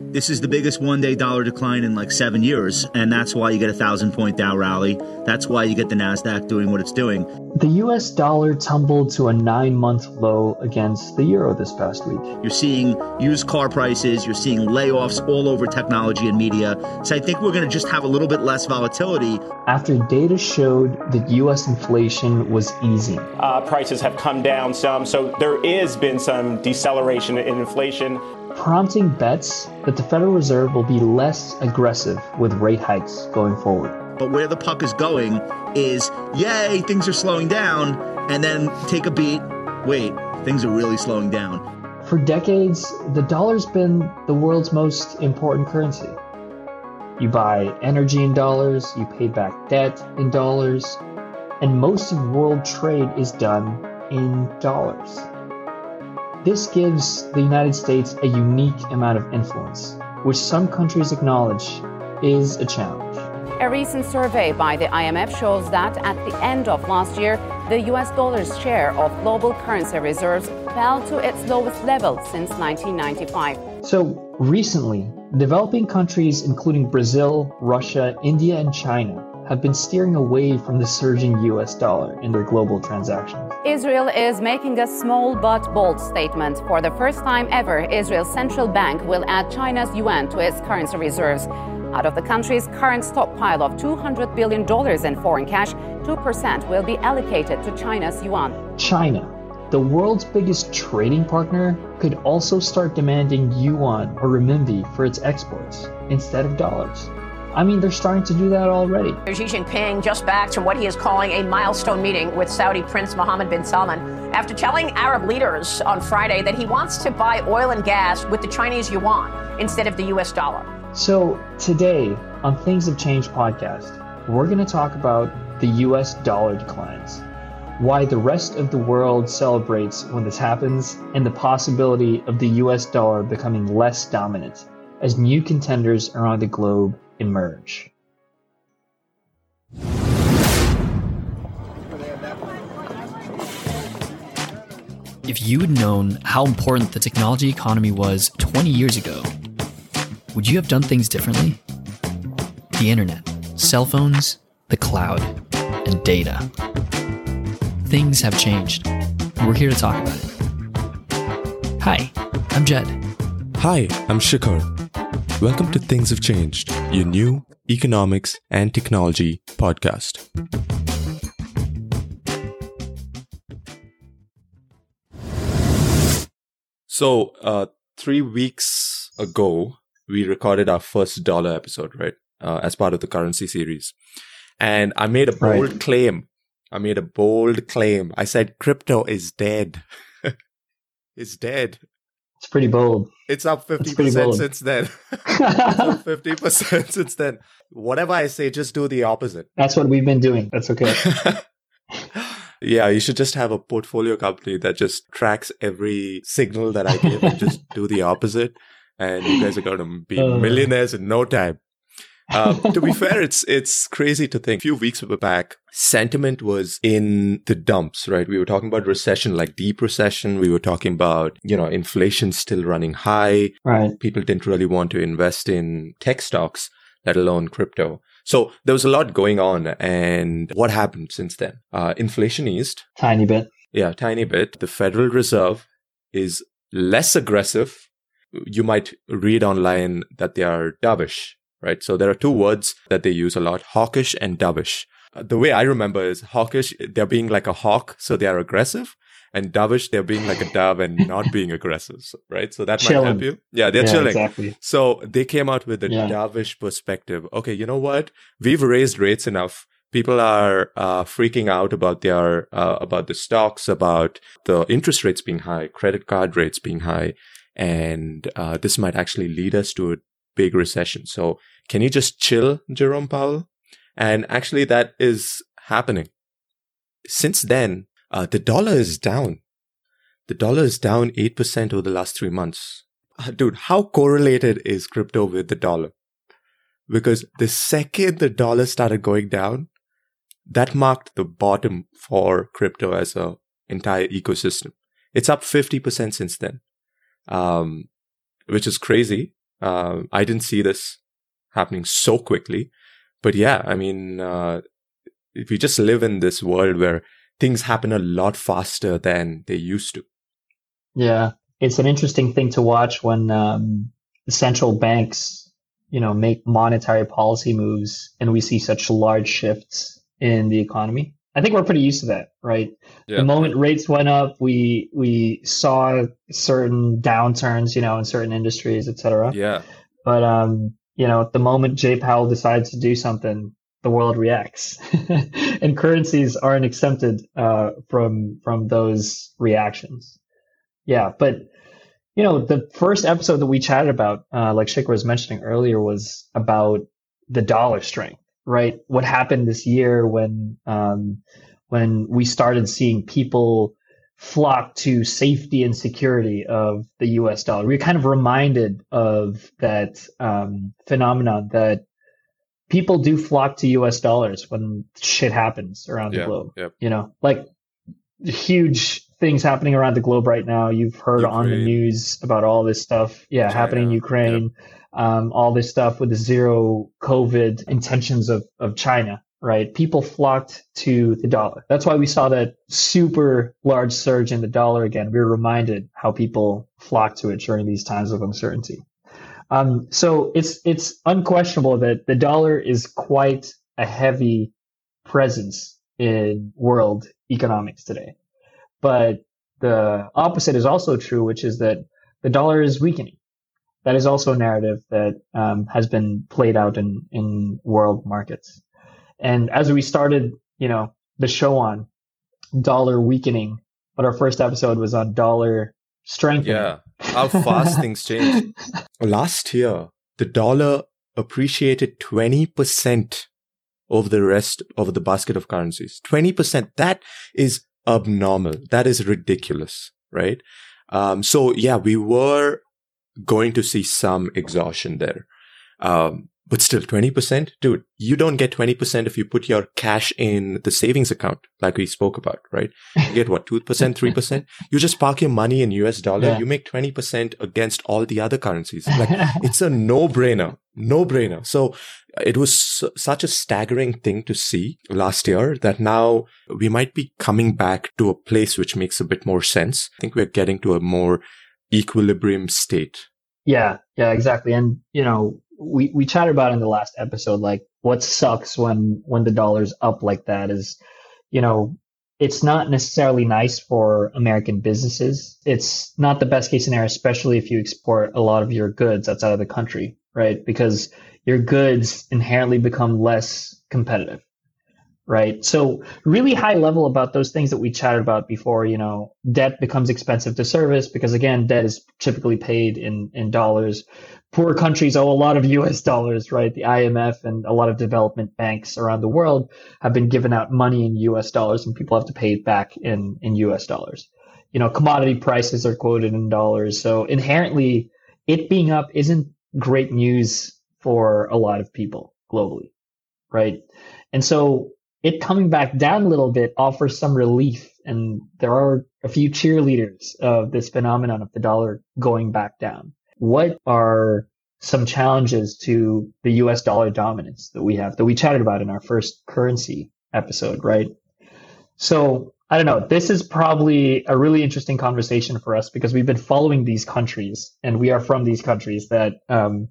This is the biggest one day dollar decline in like seven years, and that's why you get a thousand point Dow rally. That's why you get the NASDAQ doing what it's doing. The US dollar tumbled to a nine month low against the euro this past week. You're seeing used car prices, you're seeing layoffs all over technology and media. So I think we're going to just have a little bit less volatility. After data showed that US inflation was easing, uh, prices have come down some, so there has been some deceleration in inflation prompting bets that the Federal Reserve will be less aggressive with rate hikes going forward. But where the puck is going is, yay, things are slowing down, and then take a beat. Wait, things are really slowing down. For decades, the dollar's been the world's most important currency. You buy energy in dollars, you pay back debt in dollars, and most of world trade is done in dollars. This gives the United States a unique amount of influence, which some countries acknowledge is a challenge. A recent survey by the IMF shows that at the end of last year, the US dollar's share of global currency reserves fell to its lowest level since 1995. So, recently, developing countries including Brazil, Russia, India, and China have been steering away from the surging US dollar in their global transactions. Israel is making a small but bold statement. For the first time ever, Israel's central bank will add China's yuan to its currency reserves. Out of the country's current stockpile of $200 billion in foreign cash, 2% will be allocated to China's yuan. China, the world's biggest trading partner, could also start demanding yuan or renminbi for its exports instead of dollars. I mean, they're starting to do that already. Xi Jinping just back from what he is calling a milestone meeting with Saudi Prince Mohammed bin Salman after telling Arab leaders on Friday that he wants to buy oil and gas with the Chinese yuan instead of the US dollar. So, today on Things Have Changed podcast, we're going to talk about the US dollar declines, why the rest of the world celebrates when this happens, and the possibility of the US dollar becoming less dominant as new contenders around the globe emerge. If you'd known how important the technology economy was 20 years ago, would you have done things differently? The internet, cell phones, the cloud, and data. Things have changed. We're here to talk about it. Hi, I'm Jed. Hi, I'm Shikhar. Welcome to Things Have Changed, your new economics and technology podcast. So, uh, three weeks ago, we recorded our first dollar episode, right? Uh, as part of the currency series. And I made a bold right. claim. I made a bold claim. I said crypto is dead. it's dead. It's pretty bold. It's up 50% since then. up 50% since then. Whatever I say, just do the opposite. That's what we've been doing. That's okay. yeah, you should just have a portfolio company that just tracks every signal that I give and just do the opposite. And you guys are going to be uh, millionaires in no time. Um, to be fair, it's it's crazy to think. A few weeks back, sentiment was in the dumps, right? We were talking about recession, like deep recession. We were talking about you know inflation still running high. Right. People didn't really want to invest in tech stocks, let alone crypto. So there was a lot going on. And what happened since then? Uh, inflation eased. Tiny bit. Yeah, tiny bit. The Federal Reserve is less aggressive. You might read online that they are dovish right? So there are two words that they use a lot, hawkish and dovish. Uh, the way I remember is hawkish, they're being like a hawk, so they are aggressive. And dovish, they're being like a dove and not being aggressive, right? So that chilling. might help you. Yeah, they're yeah, chilling. Exactly. So they came out with a yeah. dovish perspective. Okay, you know what? We've raised rates enough. People are uh, freaking out about their uh, about the stocks, about the interest rates being high, credit card rates being high, and uh, this might actually lead us to a big recession. So can you just chill, Jerome Powell? And actually that is happening. Since then, uh, the dollar is down. The dollar is down 8% over the last three months. Uh, dude, how correlated is crypto with the dollar? Because the second the dollar started going down, that marked the bottom for crypto as a entire ecosystem. It's up 50% since then. Um, which is crazy Um, I didn't see this happening so quickly, but yeah, I mean, uh, if we just live in this world where things happen a lot faster than they used to. Yeah, it's an interesting thing to watch when um, central banks, you know, make monetary policy moves, and we see such large shifts in the economy. I think we're pretty used to that, right? Yeah. The moment rates went up, we we saw certain downturns, you know, in certain industries, et cetera. Yeah. But um, you know, the moment Jay Powell decides to do something, the world reacts, and currencies aren't exempted uh, from from those reactions. Yeah, but you know, the first episode that we chatted about, uh, like Shikhar was mentioning earlier, was about the dollar strength, right? What happened this year when um, when we started seeing people flock to safety and security of the U.S. dollar. We were kind of reminded of that um, phenomenon that people do flock to U.S. dollars when shit happens around Yeah, the globe. yep. You know, like huge things happening around the globe right now. You've heard on the news about all this stuff. Yeah, happening in China, Ukraine. Um, all this stuff with the zero COVID intentions of, of China, right? People flocked to the dollar. That's why we saw that super large surge in the dollar again. We were reminded how people flock to it during these times of uncertainty. Um, so it's it's unquestionable that the dollar is quite a heavy presence in world economics today. But the opposite is also true, which is that the dollar is weakening. That is also a narrative that um, has been played out in in world markets. And as we started, you know, the show on dollar weakening, but our first episode was on dollar strengthening. Yeah. How fast things change. Last year, the dollar appreciated 20% over the rest of the basket of currencies. 20%. That is abnormal. That is ridiculous, right? Um, so yeah, we were going to see some exhaustion there. Um, but still 20%, dude, you don't get 20% if you put your cash in the savings account, like we spoke about, right? You get what, 2%, 3%? You just park your money in US dollar, Yeah. you make 20% against all the other currencies. Like, it's a no brainer, no brainer. So it was such a staggering thing to see last year that now we might be coming back to a place which makes a bit more sense. I think we're getting to a more equilibrium state. Yeah, yeah, exactly. And you know, we we chatted about in the last episode, like what sucks when when the dollar's up like that is, you know, it's not necessarily nice for American businesses. It's not the best case scenario, especially if you export a lot of your goods outside of the country, right? Because your goods inherently become less competitive right? So really high level about those things that we chatted about before, you know, debt becomes expensive to service because again, debt is typically paid in, in dollars. Poor countries owe a lot of US dollars, right? The IMF and a lot of development banks around the world have been giving out money in US dollars and people have to pay it back in, in US dollars. You know, commodity prices are quoted in dollars. So inherently it being up isn't great news for a lot of people globally, right? And so it coming back down a little bit offers some relief. And there are a few cheerleaders of this phenomenon of the dollar going back down. What are some challenges to the US dollar dominance that we have that we chatted about in our first currency episode, right? So I don't know. This is probably a really interesting conversation for us because we've been following these countries and we are from these countries that um,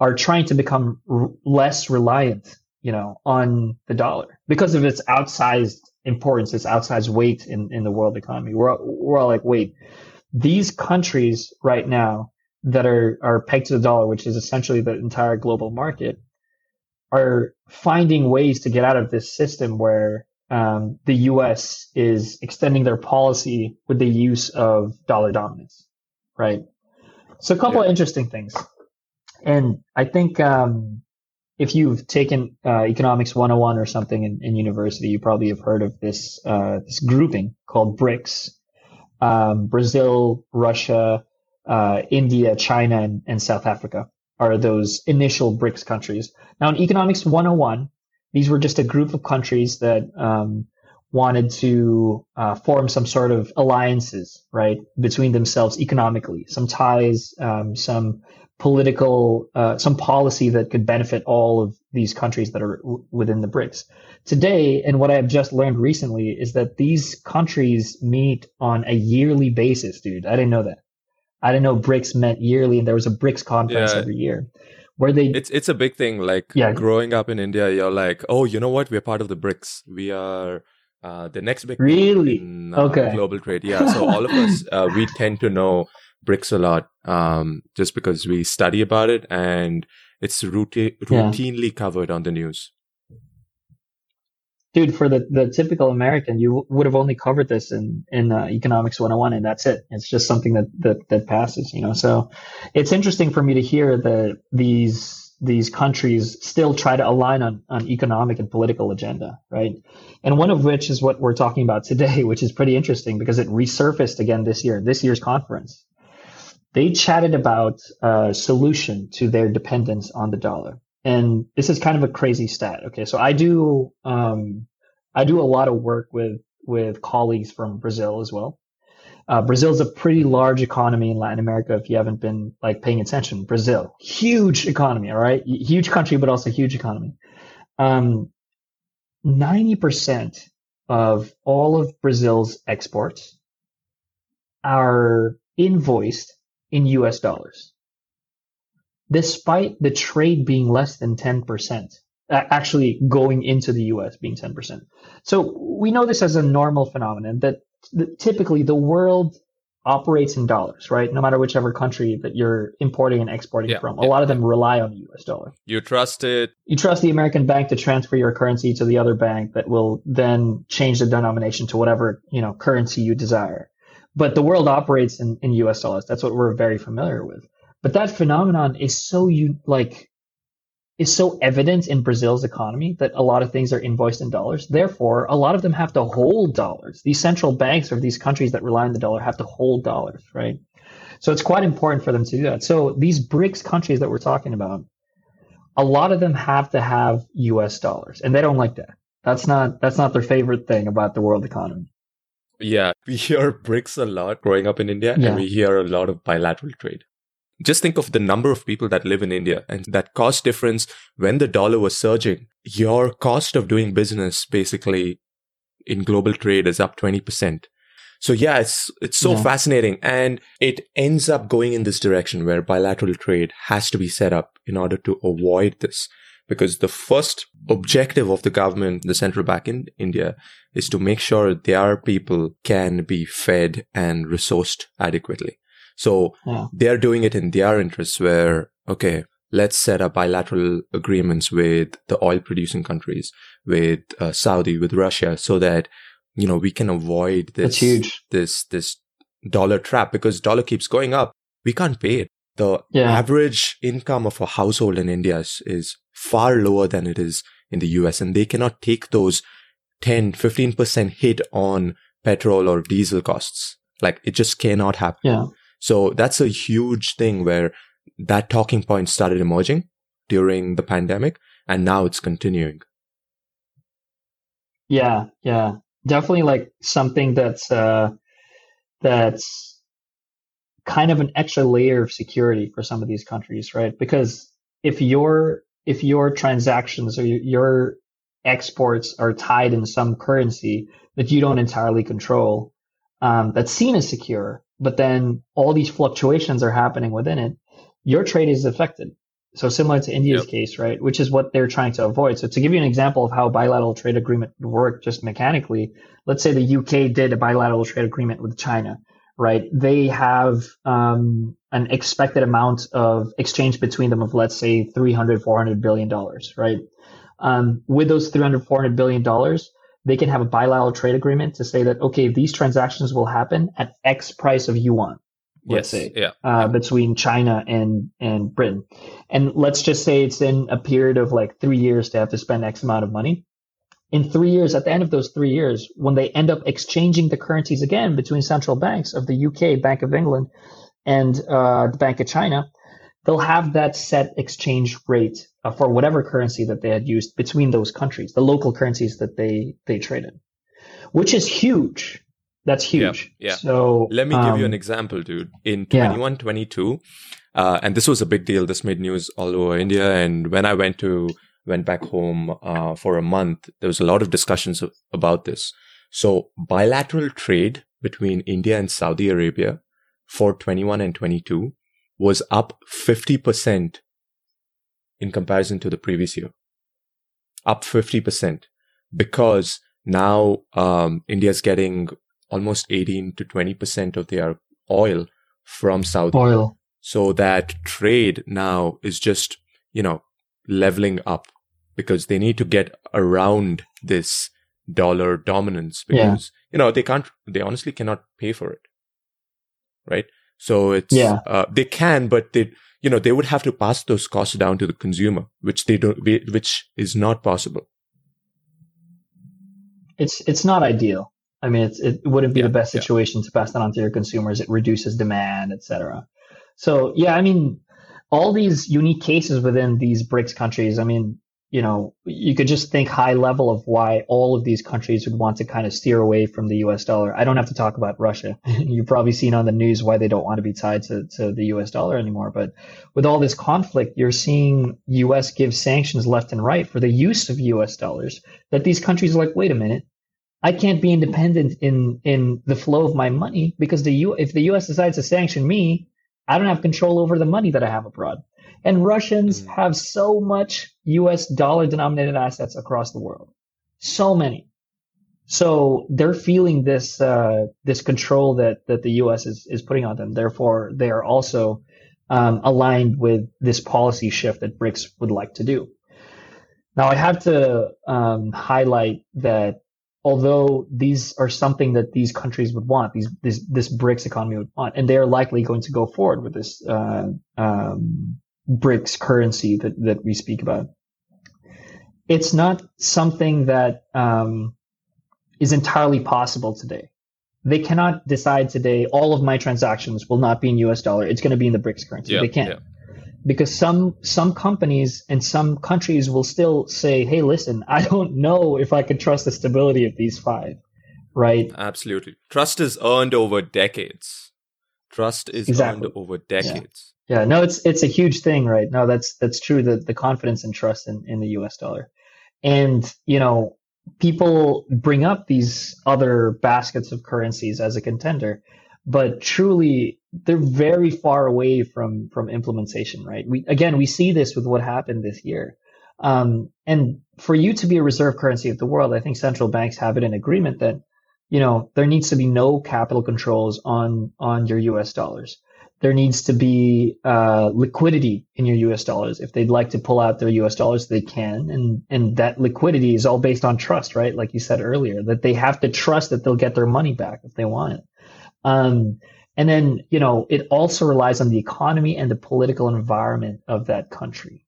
are trying to become r- less reliant you know, on the dollar because of its outsized importance, its outsized weight in, in the world economy. We're, all- we're all like, wait, these countries right now that are, are pegged to the dollar, which is essentially the entire global market, are finding ways to get out of this system where um, the U.S. is extending their policy with the use of dollar dominance, right? So a couple Yeah. of interesting things, and I think um, if you've taken uh, economics 101 or something in, in university, you probably have heard of this uh, this grouping called BRICS: um, Brazil, Russia, uh, India, China, and, and South Africa are those initial BRICS countries. Now, in economics 101, these were just a group of countries that um, wanted to uh, form some sort of alliances, right, between themselves economically, some ties, um, some political, uh, some policy that could benefit all of these countries that are w- within the BRICS. Today, and what I have just learned recently is that these countries meet on a yearly basis, dude. I didn't know that. I didn't know BRICS met yearly, and there was a BRICS conference Yeah. every year where they It's it's a big thing. Like Yeah. growing up in India, you're like, oh, you know what? We're part of the BRICS. We are uh, the next big Really? in uh, Okay. global trade. Yeah. So all of us, uh, we tend to know BRICS a lot, um, just because we study about it and it's routi- Yeah. routinely covered on the news. dude, for the, the typical American, you w- would have only covered this in, in uh, economics 101 and that's it. It's just something that, that, that passes, you know? So it's interesting for me to hear that these, these countries still try to align on, on economic and political agenda, right? And one of which is what we're talking about today, which is pretty interesting because it resurfaced again this year, this year's conference. They chatted about a solution to their dependence on the dollar and this is kind of a crazy stat. Okay, so I do um, I do a lot of work with with colleagues from Brazil as well. Uh, Brazil is a pretty large economy in Latin America. If you haven't been like paying attention, Brazil, huge economy. All right, huge country, but also huge economy. Um, ninety percent of all of Brazil's exports are invoiced in U.S. dollars despite the trade being less than 10%, actually going into the US being 10%. So we know this as a normal phenomenon that typically the world operates in dollars, right? No matter whichever country that you're importing and exporting Yeah, from. A yeah. lot of them rely on the US dollar. You trust it. You trust the American bank to transfer your currency to the other bank that will then change the denomination to whatever, you know, currency you desire. But the world operates in, in US dollars. That's what we're very familiar with. But that phenomenon is so you like is so evident in Brazil's economy that a lot of things are invoiced in dollars. Therefore, a lot of them have to hold dollars. These central banks of these countries that rely on the dollar have to hold dollars, right? So it's quite important for them to do that. So these BRICS countries that we're talking about, a lot of them have to have US dollars and they don't like that. That's not that's not their favorite thing about the world economy. Yeah, we hear BRICS a lot growing up in India, Yeah. and we hear a lot of bilateral trade. Just think of the number of people that live in India and that cost difference when the dollar was surging. Your cost of doing business basically in global trade is up 20%. So yeah, it's, it's so Yeah. fascinating and it ends up going in this direction where bilateral trade has to be set up in order to avoid this. Because the first objective of the government, the central bank in India, is to make sure their people can be fed and resourced adequately. So Yeah. they're doing it in their interests where, okay, let's set up bilateral agreements with the oil producing countries, with uh, Saudi, with Russia, so that, you know, we can avoid this, huge. this, this dollar trap because dollar keeps going up. We can't pay it. The Yeah. average income of a household in India is, is far lower than it is in the US and they cannot take those 10, 15% hit on petrol or diesel costs. Like it just cannot happen. Yeah. So that's a huge thing where that talking point started emerging during the pandemic and now it's continuing. Yeah, yeah. Definitely like something that's uh that's kind of an extra layer of security for some of these countries, right? Because if your if your transactions or your, exports are tied in some currency that you don't entirely control, um, that's seen as secure, but then all these fluctuations are happening within it, your trade is affected. So similar to India's Yep. case, right? Which is what they're trying to avoid. So to give you an example of how a bilateral trade agreement would work just mechanically, let's say the UK did a bilateral trade agreement with China, right? They have um, an expected amount of exchange between them of let's say 300, 400 billion dollars, right? Um, with those 300, 400 billion dollars, they can have a bilateral trade agreement to say that okay, these transactions will happen at X price of yuan. Let's say Yeah. uh, between China and and Britain, and let's just say it's in a period of like three years to have to spend X amount of money. In three years, at the end of those three years, when they end up exchanging the currencies again between central banks of the UK, Bank of England, and uh, the Bank of China, they'll have that set exchange rate uh, for whatever currency that they had used between those countries, the local currencies that they they traded, which is huge That's huge. Yeah, yeah. So Let me give you um, an example, dude. In yeah. 21, 22, uh, and this was a big deal. This made news all over India. And when I went to went back home uh, for a month, there was a lot of discussions of, about this. So bilateral trade between India and Saudi Arabia for 21 and 22 was up 50% in comparison to the previous year. Up 50% because now um, India's getting almost 18 to 20% of their oil from Saudi. oil. So that trade now is just, you know, leveling up because they need to get around this dollar dominance Yeah. because, you know, they can't, they honestly cannot pay for it. Right. So it's, Yeah. uh, they can, but they, you know, they would have to pass those costs down to the consumer, which they don't, which is not possible. It's it's not ideal. I mean, it's, it wouldn't be Yeah, the best yeah. situation to pass that on to your consumers. It reduces demand, etc. So yeah, I mean, all these unique cases within these BRICS countries. I mean, you know, you could just think high level of why all of these countries would want to kind of steer away from the U.S. dollar. I don't have to talk about Russia. You've probably seen on the news why they don't want to be tied to, to the U.S. dollar anymore. But with all this conflict, you're seeing U.S. give sanctions left and right for the use of U.S. dollars. That these countries are like, wait a minute, I can't be independent in in the flow of my money because the U if the U.S. decides to sanction me, I don't have control over the money that I have abroad. And Russians Mhm. have so much U.S. dollar denominated assets across the world, so many. So they're feeling this uh, this control that that the U.S. is is putting on them. Therefore, they are also um, aligned with this policy shift that BRICS would like to do. Now, I have to um, highlight that although these are something that these countries would want, these this this BRICS economy would want, and they are likely going to go forward with this uh, um, BRICS currency that that we speak about. It's not something that um, is entirely possible today. They cannot decide today all of my transactions will not be in US dollar. It's going to be in the BRICS currency. they can't because some some companies and some countries will still say, "Hey, listen, I don't know if I can trust the stability of these five, right?" Absolutely. Trust is earned over decades. Trust is Exactly. earned over decades. Yeah, no, it's it's a huge thing, right? No, that's that's true. The the confidence and trust in, in the U.S. dollar, and you know, people bring up these other baskets of currencies as a contender, but truly they're very far away from from implementation, right? We again we see this with what happened this year, um, and for you to be a reserve currency of the world, I think central banks have it in agreement that you know there needs to be no capital controls on on your U.S. dollars there needs to be uh, liquidity in your U.S. dollars. If they'd like to pull out their U.S. dollars, they can, and and that liquidity is all based on trust, right? Like you said earlier, that they have to trust that they'll get their money back if they want it. Um, and then you know it also relies on the economy and the political environment of that country.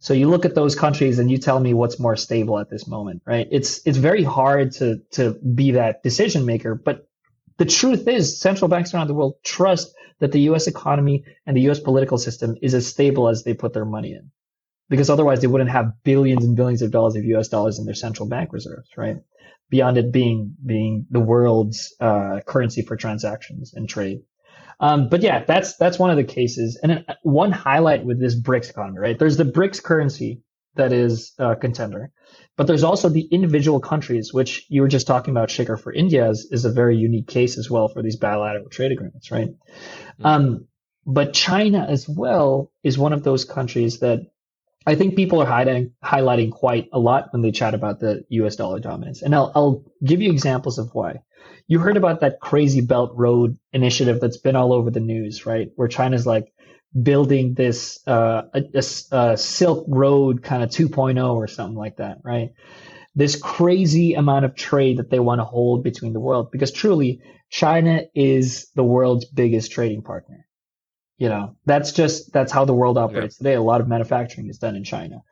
So you look at those countries and you tell me what's more stable at this moment, right? It's it's very hard to to be that decision maker, but the truth is central banks around the world trust that the US economy and the US political system is as stable as they put their money in. Because otherwise they wouldn't have billions and billions of dollars of US dollars in their central bank reserves, right? Beyond it being being the world's uh, currency for transactions and trade. Um, but yeah, that's that's one of the cases. And then uh, one highlight with this BRICS economy, right? There's the BRICS currency that is a contender, but there's also the individual countries, which you were just talking about. Shikhar for India is, is a very unique case as well for these bilateral trade agreements, right? Um, but China as well is one of those countries that I think people are highlighting, highlighting quite a lot when they chat about the US dollar dominance. And I'll, I'll give you examples of why. You heard about that crazy Belt Road initiative that's been all over the news, right? Where China's like building this, uh, a- a Silk Road kind of 2.0 or something like that, right? This crazy amount of trade that they want to hold between the world because truly China is the world's biggest trading partner. You know, that's just, that's how the world operates today. A lot of manufacturing is done in China.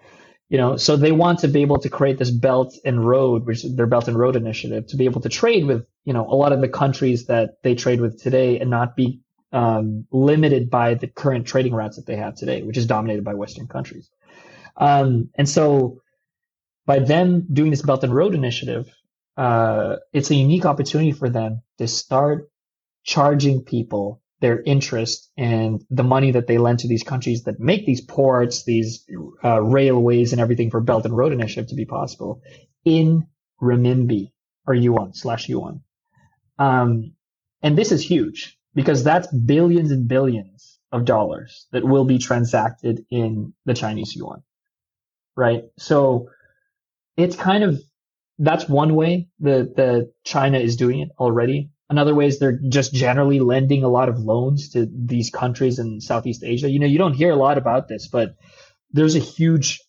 You know, so they want to be able to create this belt and road, which is their belt and road initiative, to be able to trade with, you know, a lot of the countries that they trade with today and not be um, limited by the current trading routes that they have today, which is dominated by Western countries. Um, and so by them doing this Belt and Road initiative, uh, it's a unique opportunity for them to start charging people their interest and the money that they lend to these countries that make these ports, these uh, railways, and everything for Belt and Road Initiative to be possible in renminbi or yuan slash yuan. Um, and this is huge because that's billions and billions of dollars that will be transacted in the Chinese yuan, right? So it's kind of that's one way that the China is doing it already. Another way is they're just generally lending a lot of loans to these countries in Southeast Asia. You know, you don't hear a lot about this, but there's a huge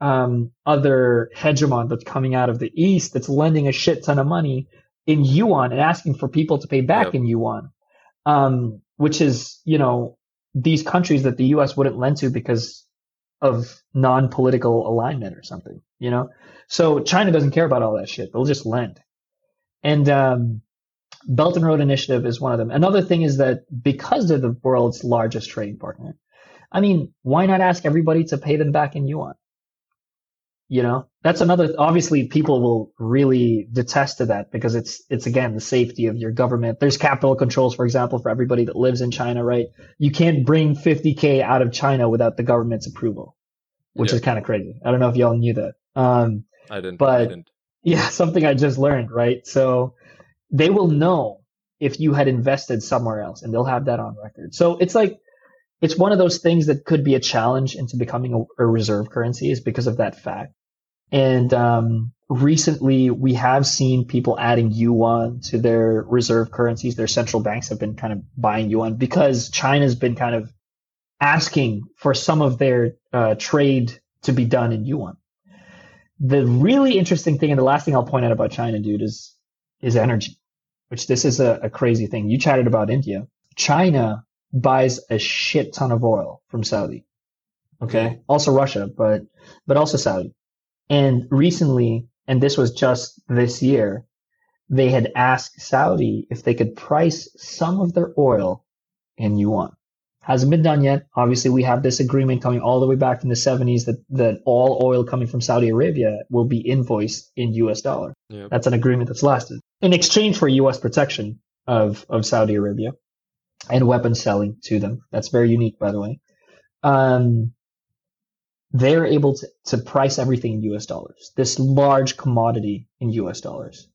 um, other hegemon that's coming out of the East that's lending a shit ton of money in yuan and asking for people to pay back Yep. in yuan, um, which is, you know, these countries that the U.S. wouldn't lend to because of non-political alignment or something, you know? So China doesn't care about all that shit. They'll just lend. And, um, Belt and Road Initiative is one of them. Another thing is that because they're the world's largest trading partner, I mean, why not ask everybody to pay them back in yuan? You know, that's another, obviously people will really detest to that because it's, it's again, the safety of your government. There's capital controls, for example, for everybody that lives in China, right? You can't bring 50K out of China without the government's approval, which Yeah. is kind of crazy. I don't know if y'all knew that. Um, I didn't. But- I didn't. yeah, something I just learned, right? So they will know if you had invested somewhere else and they'll have that on record. So it's like, it's one of those things that could be a challenge into becoming a, a reserve currency is because of that fact. And, um, recently we have seen people adding yuan to their reserve currencies. Their central banks have been kind of buying yuan because China's been kind of asking for some of their uh, trade to be done in yuan the really interesting thing and the last thing I'll point out about China, dude, is is energy, which this is a, a crazy thing. You chatted about India. China buys a shit ton of oil from Saudi. Okay. Also Russia, but but also Saudi. And recently, and this was just this year, they had asked Saudi if they could price some of their oil in yuan. Hasn't been done yet. Obviously, we have this agreement coming all the way back from the 70s that, that all oil coming from Saudi Arabia will be invoiced in US dollar. Yeah. That's an agreement that's lasted in exchange for US protection of, of Saudi Arabia and weapons selling to them. That's very unique, by the way. Um, they're able to, to price everything in US dollars, this large commodity in US dollars.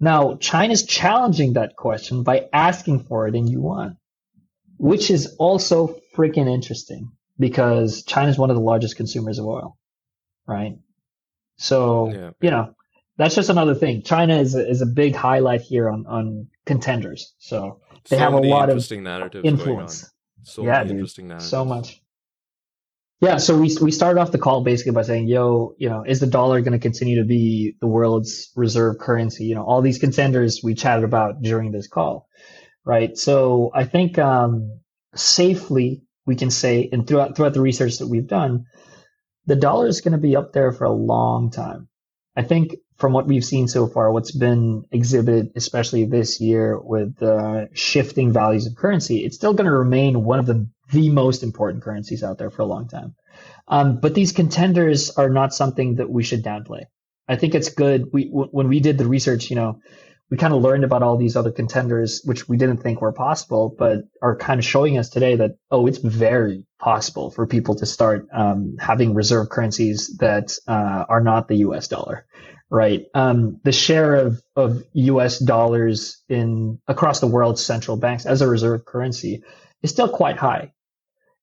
Now, China's challenging that question by asking for it in yuan, which is also freaking interesting because China's one of the largest consumers of oil, right? So, Yeah. you know, that's just another thing. China is a, is a big highlight here on, on contenders. So they so have a lot of interesting narratives going on. influence. So Yeah, dude. interesting narratives. So much. Yeah, so we we started off the call basically by saying, "Yo, you know, is the dollar going to continue to be the world's reserve currency?" You know, all these contenders we chatted about during this call, right? So I think um, safely we can say, and throughout throughout the research that we've done, the dollar is going to be up there for a long time. I think from what we've seen so far, what's been exhibited, especially this year with uh, shifting values of currency, it's still going to remain one of the the most important currencies out there for a long time. Um, but these contenders are not something that we should downplay. I think it's good. We w- when we did the research, you know, we kind of learned about all these other contenders, which we didn't think were possible, but are kind of showing us today that oh, it's very possible for people to start um, having reserve currencies that uh, are not the U.S. dollar right? Um, the share of, of US dollars in across the world's central banks as a reserve currency is still quite high.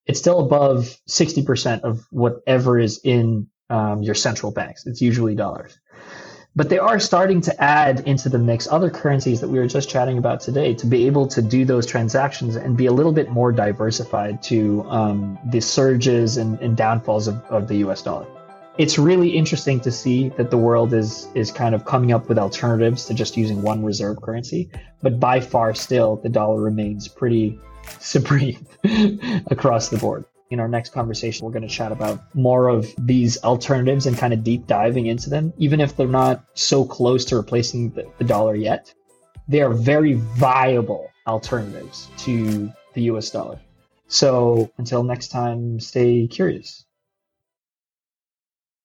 It's still above 60% of whatever is in um, your central banks. It's usually dollars. But they are starting to add into the mix other currencies that we were just chatting about today to be able to do those transactions and be a little bit more diversified to um, the surges and, and downfalls of, of the US dollar it's really interesting to see that the world is is kind of coming up with alternatives to just using one reserve currency but by far still the dollar remains pretty supreme across the board. In our next conversation we're going to chat about more of these alternatives and kind of deep diving into them even if they're not so close to replacing the, the dollar yet. They are very viable alternatives to the us dollar. So until next time stay curious